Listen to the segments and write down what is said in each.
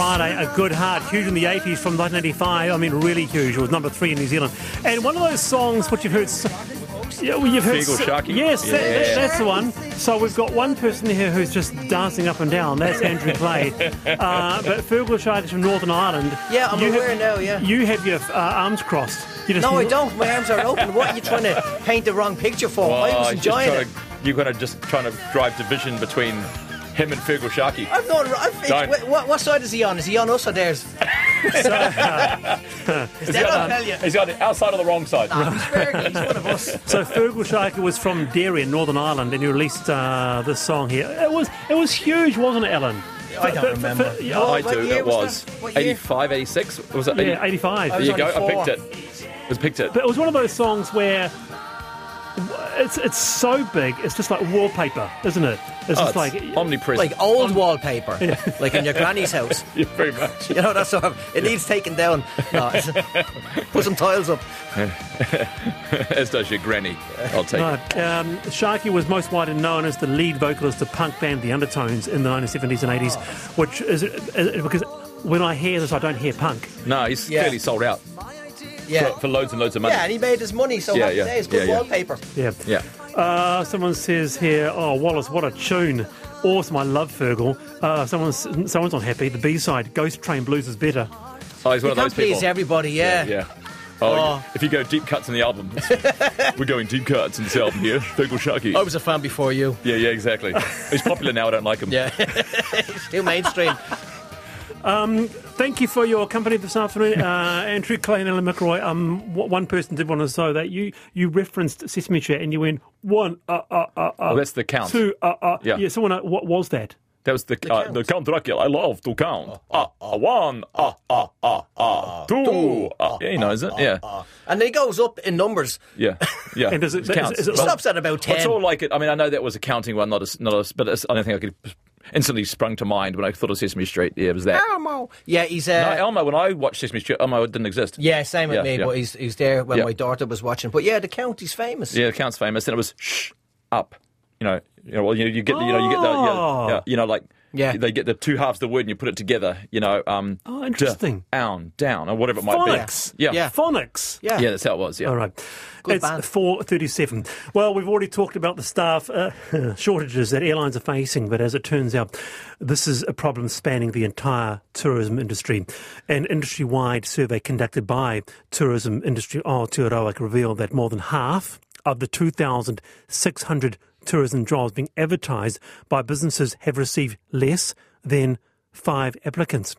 Friday, a good heart, huge in the 80s from 1985. I mean, really huge. It was number three in New Zealand. And one of those songs which you've heard. So, yeah, well, you've heard. Feegle so- Sharkey? Yes, that- that- that's the one. So we've got one person here who's just dancing up and down. That's Andrew Clay. uh, but Feargal Shark is from Northern Ireland. Yeah, I'm You aware have, now, yeah. You have your uh, arms crossed. You just No, I don't. My arms are open. What are you trying to paint the wrong picture for? Well, I was just enjoying it. to, you're going to just trying to drive division between him and Feargal Sharkey. I've not. I've, Don't. what, what side is he on? Is he on us or theirs? is that I'll tell you? He's on the outside of the wrong side. He's fair, he's one of us. So Feargal Sharkey was from Derry in Northern Ireland, and he released uh, this song here. It was it was huge, wasn't it, Alan? I don't For- for- remember. for- yeah, Oh, I do. It was was that? What year? 85, 86. Was it? yeah, 85. There you go. only I picked it. I was picked it. But it was one of those songs where it's it's so big, it's just like wallpaper, isn't it? It's Oh, just it's like omnipresent. Like old wallpaper, like in your granny's house. yeah, very much. You know that sort of. It needs taken down. No, put some tiles up. As does your granny. I'll take it. Right. Um, Sharkey was most widely known as the lead vocalist of punk band The Undertones in the 1970s and 80s, which is, is because when I hear this, I don't hear punk. No, he's Yeah. clearly sold out Yeah. for, for loads and loads of money. Yeah, and he made his money, so Yeah, happy yeah, days. Good yeah, yeah. wallpaper. Yeah. yeah. Uh, someone says here, oh, Wallace, what a tune. Awesome, I love Feargal. Uh, someone's, someone's not happy. The B-side, Ghost Train Blues is better. Oh, he's one You of those people. please everybody, yeah. Yeah. Oh, Oh. if you go deep cuts in the album, we're going deep cuts in this album here. Feargal Sharkey. I was a fan before you. Yeah, yeah, exactly. He's popular now. I don't like him. Yeah. It's too mainstream. Thank you for your company this afternoon, uh, Andrew Clay and Alan McElroy. Um, one person did want to know that you you referenced Sesame Street and you went one, uh, uh, uh, uh, Well, that's the count. two, uh, uh. Yeah. someone, uh, what was that? That was the uh, count. the Count Dracula. I love to count. Ah, ah, one, ah, ah, ah, ah, two. ah. Yeah, he knows it. Yeah, And it goes up in numbers. yeah, yeah. And does it- It counts. is it- It stops at about 10. it's all like it. I mean, I know that was a counting one, not a, not a, but it's, I don't think I could instantly sprung to mind when I thought of Sesame Street. Yeah, it was that. Elmo. Yeah, he's. No, Uh, Elmo. When I watched Sesame Street, Elmo didn't exist. yeah, same with Yeah, me, yeah. but he's he's there when Yeah. my daughter was watching. But yeah, the count, he's famous. Yeah, the count's famous. and it was shh up. You know, you know. Well, you, you get the, you know, you get the, you know, Oh. yeah, you know, like Yeah. they get the two halves of the word and you put it together. You know, um, Oh, interesting. down, down, or whatever it might Phonics. be. Yeah, Yeah. Phonics. Yeah. yeah, that's how it was. Yeah. All right. Good it's band. 4.37. Well, we've already talked about the staff uh, shortages that airlines are facing, but as it turns out, this is a problem spanning the entire tourism industry. An industry-wide survey conducted by Tourism Industry Aotearoa revealed that more than half of the 2,600 tourism jobs being advertised by businesses have received less than five applicants.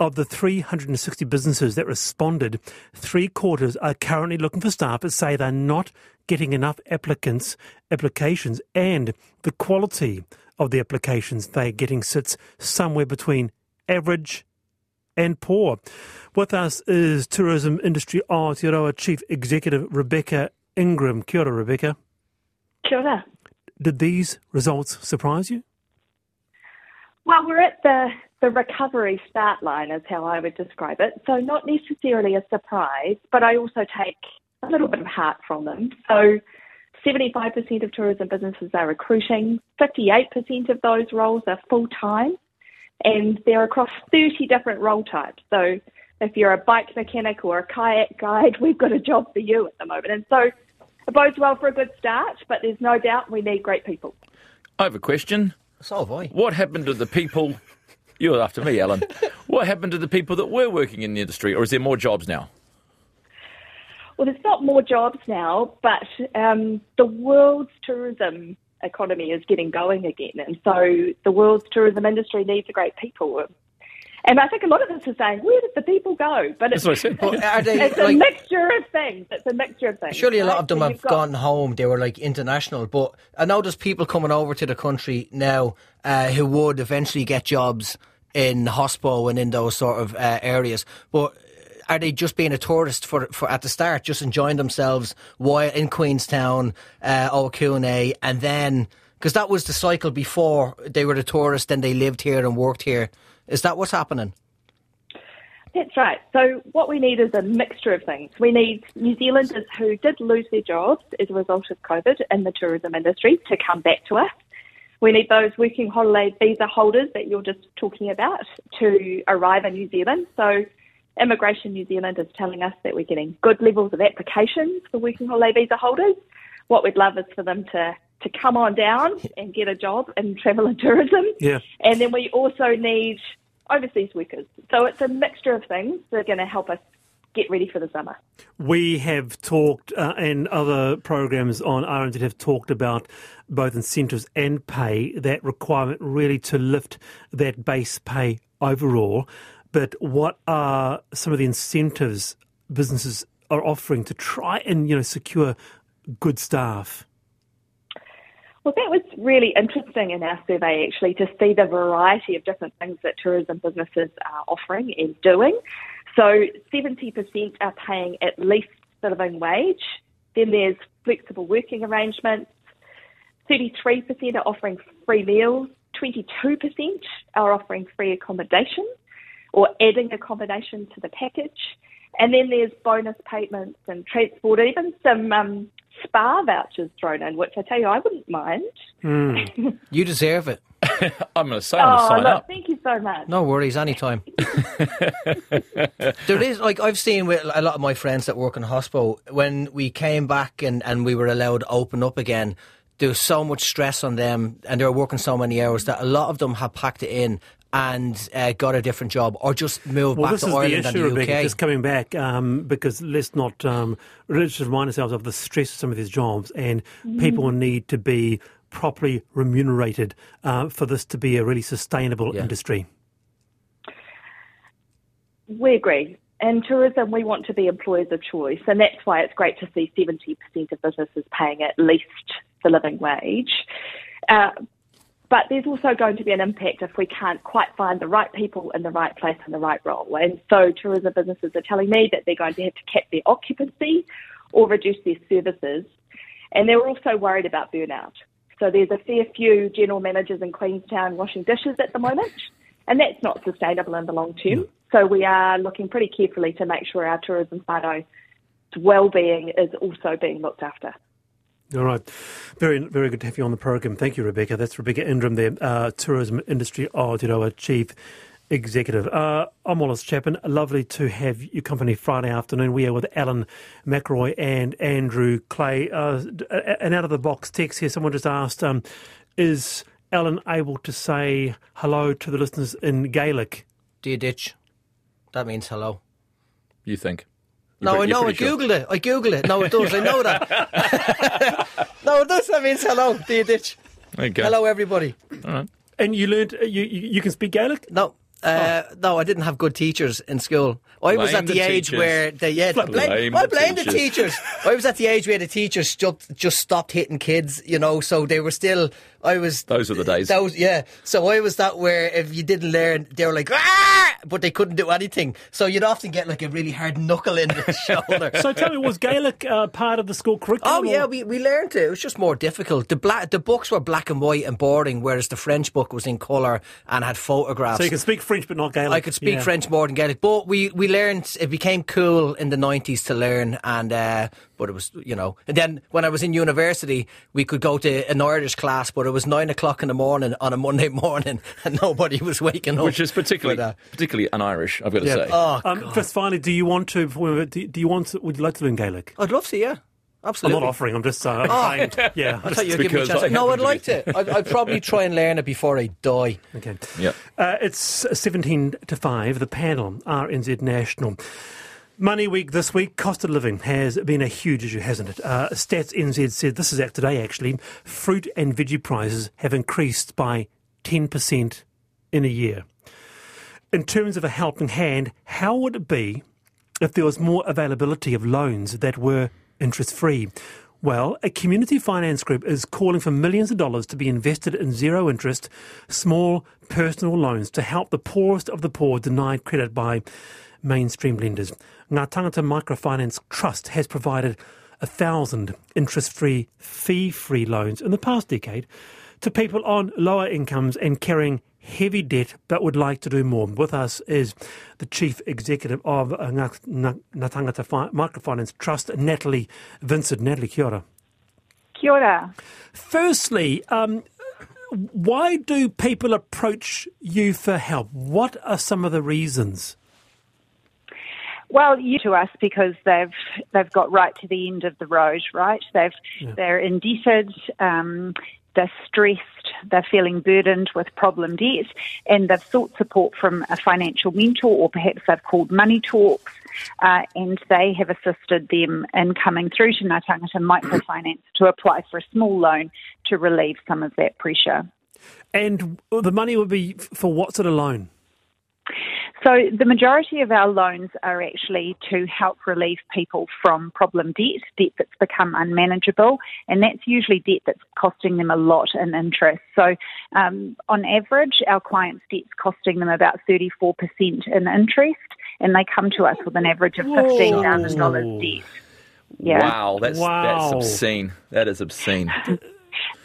Of the 360 businesses that responded, three quarters are currently looking for staff but say they're not getting enough applicants, applications, and the quality of the applications they're getting sits somewhere between average and poor. With us is Tourism Industry Aotearoa Chief Executive Rebecca Ingram. Kia ora, Rebecca. Kia ora. Did these results surprise you? Well, we're at the, the recovery start line, is how I would describe it. So, not necessarily a surprise, but I also take a little bit of heart from them. So, 75% of tourism businesses are recruiting, 58% of those roles are full time, and they're across 30 different role types. So, if you're a bike mechanic or a kayak guide, we've got a job for you at the moment. And so, it bodes well for a good start, but there's no doubt we need great people. I have a question. So have I. What happened to the people? You're after me, Alan. What happened to the people that were working in the industry, or is there more jobs now? Well, there's not more jobs now, but um, the world's tourism economy is getting going again. And so the world's tourism industry needs great people. And I think a lot of us are saying, where did the people go? But it's, That's what I said. Are they it's a mixture of things. It's a mixture of things. Surely a lot right? of them So have you've got- gone home. They were like international, but I know there's people coming over to the country now uh, who would eventually get jobs in hospo and in those sort of uh, areas. But are they just being a tourist for, for at the start, just enjoying themselves while in Queenstown, uh, Ohakune, and then because that was the cycle before they were a tourist, then they lived here and worked here. Is that what's happening? That's right. So what we need is a mixture of things. We need New Zealanders who did lose their jobs as a result of COVID in the tourism industry to come back to us. We need those working holiday visa holders that you're just talking about to arrive in New Zealand. So Immigration New Zealand is telling us that we're getting good levels of applications for working holiday visa holders. What we'd love is for them to, to come on down and get a job in travel and tourism. Yeah. And then we also need overseas workers. So it's a mixture of things that are going to help us get ready for the summer. We have talked, uh, and other programs on RNZ have talked about both incentives and pay, that requirement really to lift that base pay overall. But what are some of the incentives businesses are offering to try and you know secure good staff? Well, that was really interesting in our survey, actually, to see the variety of different things that tourism businesses are offering and doing. So, 70% are paying at least the living wage. Then there's flexible working arrangements. 33% are offering free meals. 22% are offering free accommodation or adding accommodation to the package. And then there's bonus payments and transport, even some um, spa vouchers thrown in, which I tell you, I wouldn't mind. Hmm. You deserve it. I'm going to say I'm going to Oh, sign look, up. thank you so much. No worries, anytime. there is like I've seen with a lot of my friends that work in hospital when we came back and, and we were allowed to open up again. There was so much stress on them, and they were working so many hours that a lot of them have packed it in and uh, got a different job or just moved Well, back this to is Ireland the and the Rebecca, UK. just coming back, um, because let's not um, let's just remind ourselves of the stress of some of these jobs, and people need to be properly remunerated uh, for this to be a really sustainable Yeah. industry. We agree. In tourism, we want to be employers of choice, and that's why it's great to see 70% of businesses paying at least the living wage. Uh, but there's also going to be an impact if we can't quite find the right people in the right place in the right role. And so tourism businesses are telling me that they're going to have to cap their occupancy or reduce their services. And they're also worried about burnout. So there's a fair few general managers in Queenstown washing dishes at the moment, and that's not sustainable in the long term. Mm. So we are looking pretty carefully to make sure our tourism whānau's well-being is also being looked after. All right. Very, very good to have you on the program. Thank you, Rebecca. That's Rebecca Ingram there, uh, Tourism Industry Aotearoa Chief Executive. Uh, I'm Wallace Chapman. Lovely to have you company Friday afternoon. We are with Alan McElroy and Andrew Clay. Uh, an out of the box text here. Someone just asked, um, is Alan able to say hello to the listeners in Gaelic? Dia dhuit? That means hello. You think? No, You're I know. I pretty sure. googled it. I googled it. No, it does. I know that. no, it does. That means hello. Do you ditch? There. Hello, everybody. And you learned uh, you you, you can speak Gaelic. No. Uh, No, I didn't have good teachers in school. I was at the, the age teachers. where they yeah, Blame blame, I blame the teachers. teachers. I was at the age where the teachers just just stopped hitting kids, you know, so they were still. I was. Those were the days. That was yeah. So I was that where if you didn't learn, they were like ah, but they couldn't do anything. So you'd often get like a really hard knuckle in the shoulder. So tell me, was Gaelic uh, part of the school curriculum? Oh yeah, we, we learned it. It was just more difficult. The black the books were black and white and boring, whereas the French book was in colour and had photographs. So you can speak French but not Gaelic. I could speak Yeah. French more than Gaelic, but we, we learned it became cool in the nineties to learn, and uh, but it was you know, and then when I was in university, we could go to an Irish class, but it was nine o'clock in the morning on a Monday morning, and nobody was waking up, Which is for particularly that. particularly un-Irish, I've got to Yeah. say. Oh, Um, just finally, do you want to? before we- Do do you want? To, would you like to learn Gaelic? I'd love to, yeah, Absolutely. I'm not offering. I'm just uh, I'm saying. Yeah. I thought you were giving me a chance. I No, I'd like to. I'd, I'd probably try and learn it before I die. Okay. yeah. Uh, it's 17 to 5. The panel, RNZ National. Money Week this week, cost of living has been a huge issue, hasn't it? Uh, Stats NZ said, this is out today actually, fruit and veggie prices have increased by 10% in a year. In terms of a helping hand, how would it be if there was more availability of loans that were interest free? Well, a community finance group is calling for millions of dollars to be invested in zero interest, small personal loans to help the poorest of the poor denied credit by mainstream lenders. Ngā Tangata Microfinance Trust has provided a thousand interest free, fee free loans in the past decade to people on lower incomes and carrying heavy debt but would like to do more. With us is the Chief Executive of uh, Ngā Ngā- Ngā Tangata Fi- Microfinance Trust, Natalie Vincent. Natalie, kia ora. Kia ora. Firstly, um, why do people approach you for help? What are some of the reasons? Well, you to us because they've they've got right to the end of the road, right? They've they're indebted, um, they're stressed, they're feeling burdened with problem debt, and they've sought support from a financial mentor, or perhaps they've called money talks, uh, and they have assisted them in coming through to Ngā Tangata Microfinance to apply for a small loan to relieve some of that pressure. And the money would be for what sort of loan? So the majority of our loans are actually to help relieve people from problem debt, debt that's become unmanageable, and that's usually debt that's costing them a lot in interest. So um, on average, our clients' debt's costing them about 34% in interest, and they come to us with an average of $15,000 debt. Yeah. Wow, that's Wow. that's obscene. That is obscene.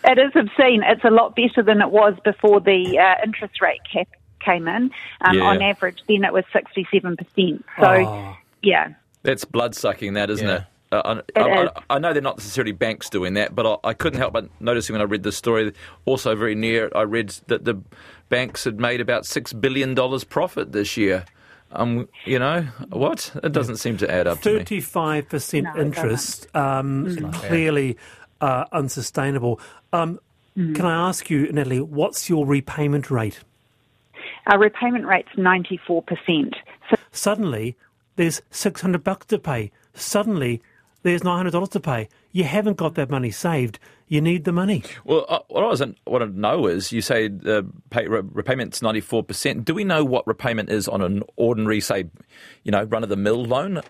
It is obscene. It's a lot better than it was before the uh, interest rate cap came in. Um, Yeah. On average, then it was 67%. So, Oh. yeah. That's blood sucking, that isn't Yeah. it? Uh, I, I. I, I know they're not necessarily banks doing that, but I, I couldn't help but noticing when I read this story. Also, very near, I read that the banks had made about six billion dollars profit this year. Um, you know what? It doesn't seem to add up to me. Thirty-five percent No, interest, um, clearly uh, unsustainable. Um, Mm. Can I ask you, Natalie, what's your repayment rate? Our repayment rate's 94%. So Suddenly, there's six hundred bucks to pay. Suddenly, there's nine hundred dollars to pay. You haven't got that money saved. You need the money. Well, uh, what I was want to know is, you say the pay, re, repayment's ninety four percent. Do we know what repayment is on an ordinary, say, you know, run of the mill loan?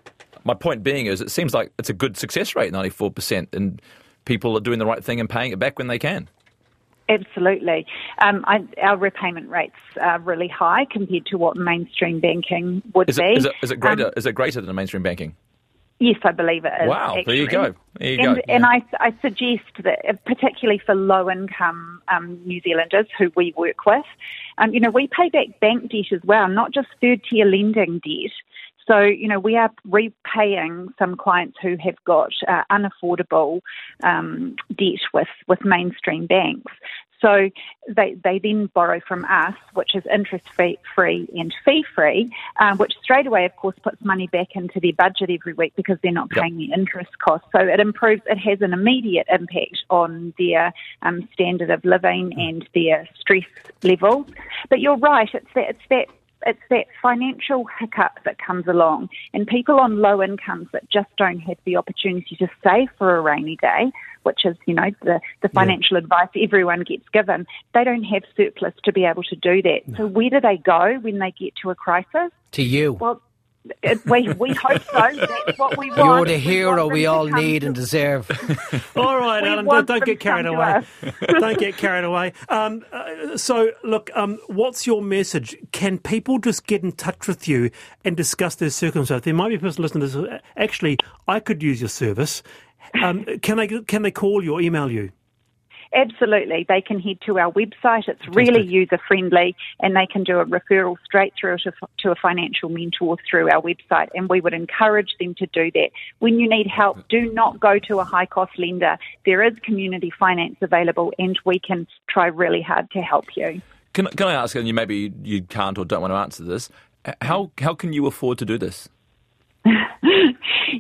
My point being is, it seems like it's a good success rate, ninety four percent, and people are doing the right thing and paying it back when they can. Absolutely. Um, I, our repayment rates are really high compared to what mainstream banking would Is be. it, is it, is it greater? Um, is it greater than mainstream banking? yes, I believe it is. Wow, there you go. There you and, go. and I, I suggest that, uh, particularly for low income um, New Zealanders who we work with, um, you know, we pay back bank debt as well, not just third tier lending debt. So, you know, we are repaying some clients who have got uh, unaffordable um, debt with, with mainstream banks. So they, they then borrow from us, which is interest free and fee free, um, which straight away, of course, puts money back into their budget every week because they're not Yep. paying the interest costs. So it improves, it has an immediate impact on their um, standard of living and their stress levels. But you're right, it's that, it's that it's that financial hiccup that comes along, and people on low incomes that just don't have the opportunity to save for a rainy day, which is, you know, the, the financial advice everyone gets given, they don't have surplus to be able to do that. So where do they go when they get to a crisis? To you. Well, we, we hope so. That's what we want. You're the hero want we all need to- and deserve. All right, We Alan, don't, don't get carried away. don't get carried away. Um, uh, so, look, um, what's your message? Can people just get in touch with you and discuss their circumstances? There might be a person listening to this. Actually, I could use your service. Um, can they can they call you or email you? Absolutely. They can head to our website. It's really user friendly and they can do a referral straight through to, to a financial mentor through our website. And we would encourage them to do that. When you need help, do not go to a high cost lender. There is community finance available and we can try really hard to help you. Can, can I ask, and you maybe you can't or don't want to answer this, how, how can you afford to do this?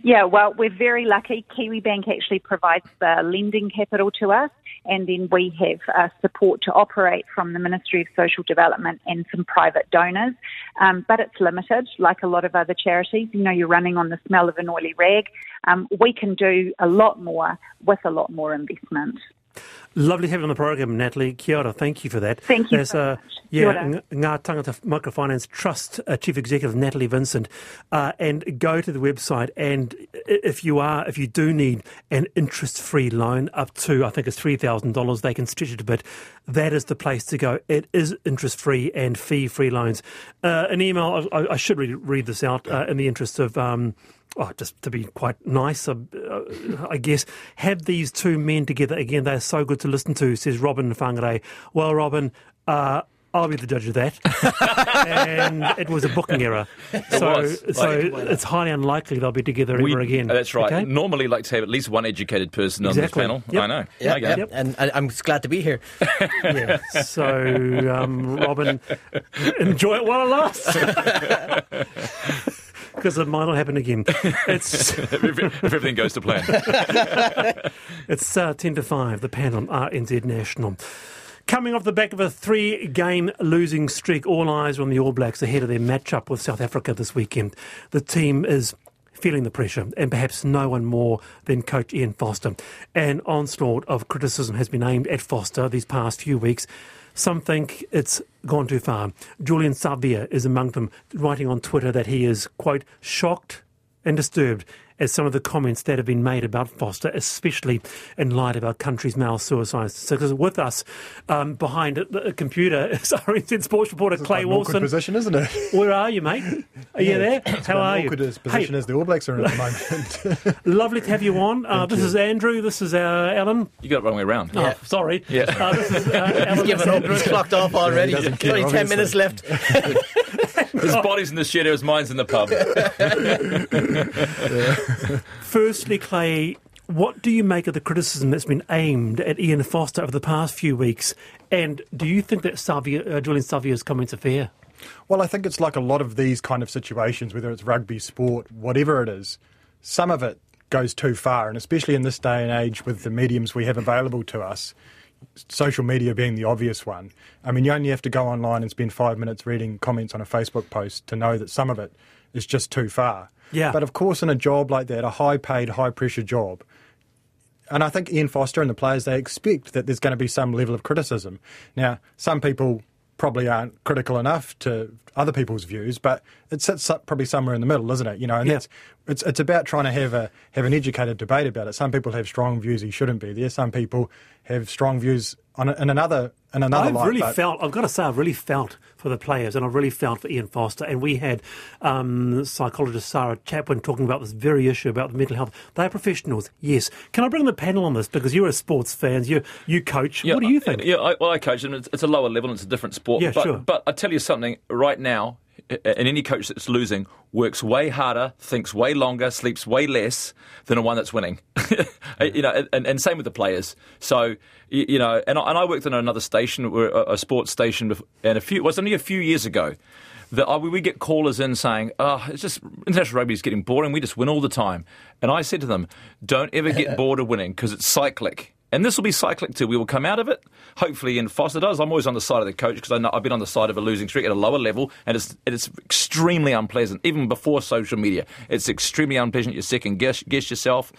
Yeah, well, we're very lucky. Kiwi Bank actually provides the lending capital to us, and then we have uh, support to operate from the Ministry of Social Development and some private donors. Um, but it's limited, like a lot of other charities. You know, you're running on the smell of an oily rag. Um, we can do a lot more with a lot more investment. Lovely to have you on the program, Natalie. Kia ora, thank you for that. Thank you There's, uh, much. Kia ora. Yeah, Ng- Ngā Tangata Microfinance Trust uh, Chief Executive Natalie Vincent, uh, and go to the website. And if you are, if you do need an interest-free loan up to, I think it's three thousand dollars, they can stretch it a bit. That is the place to go. It is interest-free and fee-free loans. Uh, an email. I, I should read, read this out uh, in the interest of. Um, oh, just to be quite nice, uh, uh, I guess, have these two men together again. They're so good to listen to, says Robin Whangarei. Well, Robin, uh, I'll be the judge of that. and it was a booking error. so was. so Like- it's highly unlikely they'll be together We- ever again. That's right. Okay? Normally, like to have at least one educated person Exactly. on this panel. Yep. I know. Yeah, I get yeah. And, and I'm just glad to be here. Yeah. So, um, Robin, enjoy it while it lasts. Because it might not happen again. It's if, if everything goes to plan. it's uh, ten to five. The panel on RNZ National. Coming off the back of a three-game losing streak, all eyes are on the All Blacks ahead of their match-up with South Africa this weekend. The team is feeling the pressure, and perhaps no one more than coach Ian Foster. An onslaught of criticism has been aimed at Foster these past few weeks. Some think it's gone too far. Julian Savea is among them, writing on Twitter that he is, quote, shocked and disturbed at some of the comments that have been made about Foster, especially in light of our country's male suicide statistics. With us um, behind the computer is RNZ sports reporter Clay Quite an awkward Wilson. position, isn't it? Where are you, mate? Are you there? How are you? Awkward position Hey, as the All Blacks are in at the moment. lovely to have you on. Uh, this is Andrew. This is uh, Alan. You got it wrong way around. Oh, sorry. Yeah. Uh, this is uh, Alan. Given up, he's clocked off already. he doesn't care, Only 10 obviously. minutes left. His body's in the shed, his mind's in the pub. Firstly, Clay, what do you make of the criticism that's been aimed at Ian Foster over the past few weeks? And do you think that Savea, uh, Julian Savea's comments are fair? well, I think it's like a lot of these kind of situations, whether it's rugby, sport, whatever it is, some of it goes too far. And especially in this day and age with the mediums we have available to us, social media being the obvious one. I mean, you only have to go online and spend five minutes reading comments on a Facebook post to know that some of it is just too far. Yeah. But of course, in a job like that, a high paid, high pressure job, and I think Ian Foster and the players they expect that there's going to be some level of criticism. Now, some people probably aren't critical enough to other people's views, but it sits up probably somewhere in the middle, isn't it? You know, and Yeah. that's it's it's about trying to have a have an educated debate about it. Some people have strong views he shouldn't be there. Some people have strong views on in another in another I've light. really but- felt, I've got to say, I've really felt for the players and I've really felt for Ian Foster. And we had um, psychologist Sarah Chapwin talking about this very issue about the mental health. They're professionals, yes. Can I bring the panel on this? Because you're a sports fan, you, you coach. Yeah, what do you think? Yeah, I, well, I coach, and it's, it's a lower level, and it's a different sport. Yeah, but, sure. But I tell you something, right now, and any coach that's losing works way harder, thinks way longer, sleeps way less than a one that's winning. you know, and, and same with the players. So you, know, and I, and I worked on another station, a, a sports station, and a few it was only a few years ago. That I, we get callers in saying, "Oh, it's just international rugby is getting boring. We just win all the time." And I said to them, "Don't ever get bored of winning because it's cyclic." And this will be cyclic too. We will come out of it, hopefully. in Foster does. I'm always on the side of the coach because I know I've been on the side of a losing streak at a lower level, and it's it's extremely unpleasant. Even before social media, it's extremely unpleasant. You second guess, guess yourself.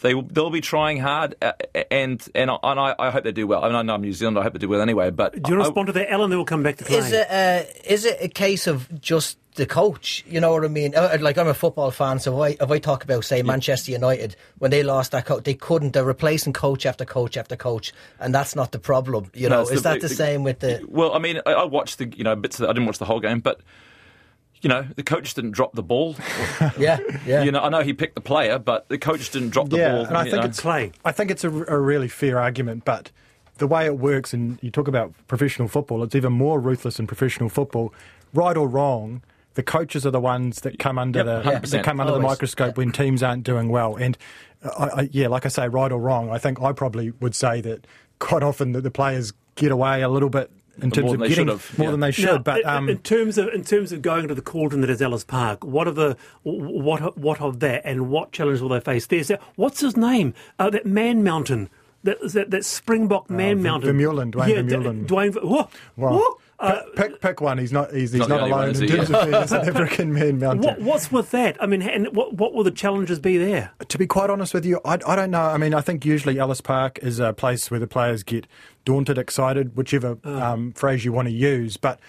They will, they'll be trying hard, uh, and and, I, and I, I hope they do well. I mean, I know I'm New Zealand. I hope they do well anyway. But do you want to I- respond to that, Alan? Then we'll come back to Clay. Is it, uh, is it a case of just the coach? You know what I mean? Uh, Like, I'm a football fan, so if I, if I talk about, say, Manchester United, when they lost that coach, they couldn't. They're replacing coach after coach after coach, and that's not the problem. You No, know, it's is the- that the the- same with the. Well, I mean, I, I watched the you know bits. Of, I didn't watch the whole game, but you know, the coach didn't drop the ball. Yeah, yeah. You know, I know he picked the player, but the coach didn't drop the yeah, ball. and I you think know. it's Clay. I think it's a, a really fair argument, but the way it works, and you talk about professional football, it's even more ruthless in professional football. Right or wrong, the coaches are the ones that come under Yep, the that come under the microscope when teams aren't doing well. And uh, I, I, yeah, like I say, right or wrong, I think I probably would say that quite often that the players get away a little bit in terms of getting more yeah. than they should. Now, but in- um, in terms of in terms of going to the cauldron that is Ellis Park, what are the what what of that, and what challenge will they face? There's that, what's his name? Uh, that Man Mountain, that that, that Springbok Man V- Mountain, Vermeulen, Duane yeah, Vermeulen. D- Duane. Ver- Whoa, well, whoa, uh, pick, pick pick one. He's not. He's, he's not not, the only one, alone is in terms of being a South African man mountain. what, what's with that? I mean, and what what will the challenges be there? To be quite honest with you, I, I don't know. I mean, I think usually Ellis Park is a place where the players get daunted, excited, whichever um, phrase you want to use. But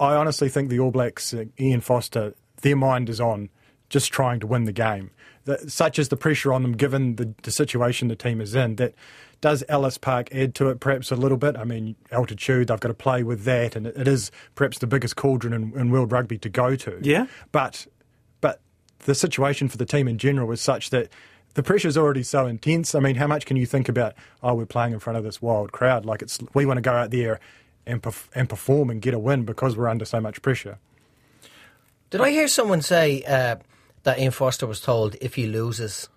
I honestly think the All Blacks, uh, Ian Foster, their mind is on just trying to win the game. The, such is the pressure on them, given the, the situation the team is in, that does Ellis Park add to it perhaps a little bit? I mean, altitude, they've got to play with that, and it, it is perhaps the biggest cauldron in, in world rugby to go to. Yeah. But but the situation for the team in general was such that the pressure's already so intense. I mean, how much can you think about? Oh, we're playing in front of this wild crowd. Like it's we want to go out there and perf- and perform and get a win because we're under so much pressure. Did I hear someone say uh, that Ian Foster was told if he loses,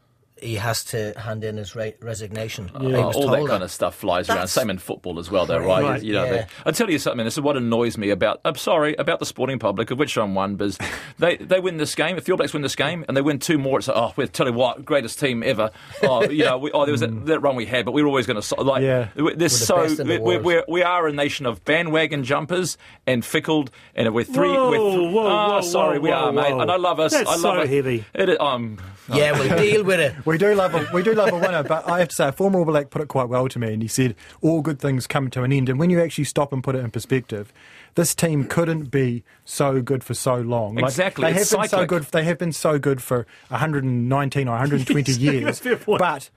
he has to hand in his re- resignation? He Oh, all that told kind of stuff flies around. Same in football as well, though, right? Right, you know, yeah. they, I'll tell you something. This is what annoys me about. I'm sorry about the sporting public, of which I'm one. Because they they win this game. If the All Blacks win this game and they win two more, it's like, oh, we'll tell you what, greatest team ever. Oh, you know, we, oh, there was that, that run we had, but we were always going to like. Yeah. we- There's the so the we, we're, we are a nation of bandwagon jumpers and fickled, and we're three. Whoa, we're th- whoa, oh, whoa, sorry, we are, mate, and I love us. That's I love so it. heavy. It um, Yeah, we'll deal with it. We do love a we do love a winner, but I have to say a former All Black put it quite well to me, and he said all good things come to an end. And when you actually stop and put it in perspective, this team couldn't be so good for so long. Like, Exactly, they have it's been so good. They have been so good for 119 or 120 years, Fair point. but.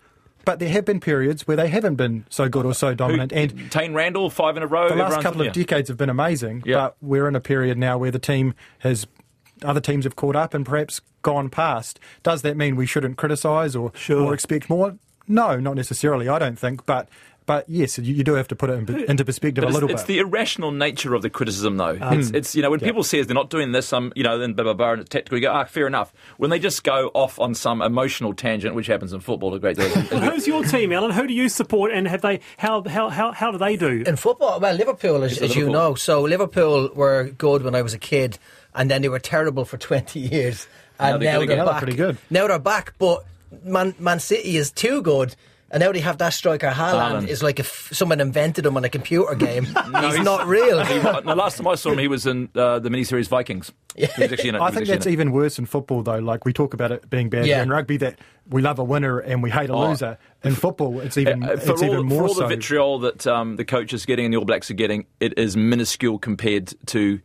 But there have been periods where they haven't been so good or so dominant, and Taine Randell, five in a row. the last couple of decades have been amazing, Yeah. but we're in a period now where the team has other teams have caught up and perhaps gone past. Does that mean we shouldn't criticise or Sure. or expect more? No, not necessarily. I don't think, but but yes, you, you do have to put it in, into perspective But a little it's bit. It's the irrational nature of the criticism, though. Um, it's, it's you know when people say they're not doing this, um, you know, then blah blah blah, and it's tactical. You go, ah, fair enough. When they just go off on some emotional tangent, which happens in football a great deal. Well, who's your team, Alan? Who do you support, and have they? How how how, how do they do? In football, well, Liverpool, as, It's as you know. So Liverpool were good when I was a kid, and then they were terrible for 20 years. And Now they're now they're again. Now they're back. pretty good. Now they're back, but Man, Man City is too good. And now they have that striker Haaland. Haaland. Is like if someone invented him on a computer game. he's, he's- not real. He- the last time I saw him, he was in uh, the miniseries Vikings. He was actually in it. I think that's it. even worse in football, though. Like we talk about it being bad Yeah. in rugby, that we love a winner and we hate a Oh. loser. In football, it's even Uh, it's all, even more for all so. the vitriol that um, the coach is getting and the All Blacks are getting, it is minuscule compared to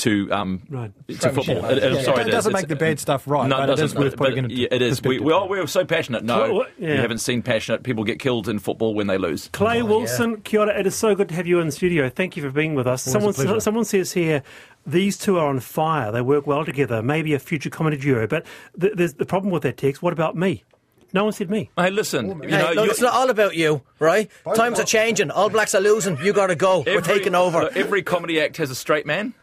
to um, Right. to Premiership, football. right. It- it- Yeah. sorry, It is. doesn't It's- make the bad uh, stuff right, No, but it it is worth putting But into it is. We, we, are, we're so passionate. No, yeah. you haven't seen passionate people get killed in football when they lose. Clay oh, Wilson, kia ora. It is so good to have you in the studio. Thank you for being with us. a Someone, pleasure. someone says here, these two are on fire. They work well together. Maybe a future comedy duo. But th- there's the problem with that text. What about me? No one said me. Hey, listen, you Hey, know, look, it's not all about you, right? Times are changing. All Blacks are losing. You got to go. We're taking over. look, Every comedy act has a straight man.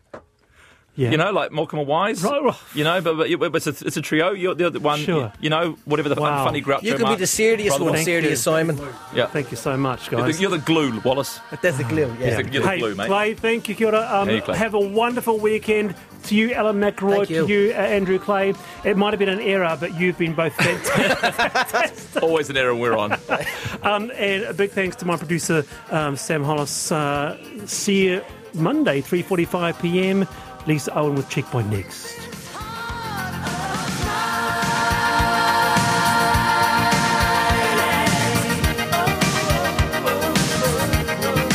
Yeah. You know, like Morecambe and Wise. Right, right. You know, but, but, but it's, a, it's a trio. You're the other one. Sure. You know, whatever the Wow. funny Groucho you could be the serious brother one, was. Thank serious you. Simon. Yeah. Thank you so much, You're guys. the, you're the glue, Wallace. That's the glue. Yeah. You're the, you're the hey, glue, mate. Clay, thank you, kia ora. Um, Hey, Clay. have a wonderful weekend. To you, Alan McElroy. Thank you. To you, uh, Andrew Clay. It might have been an error, but you've been both fantastic. Always an error we're on. um, and a big thanks to my producer, um, Sam Hollis. Uh, see you Monday, 3.45 p.m. Lisa Owen with Checkpoint next.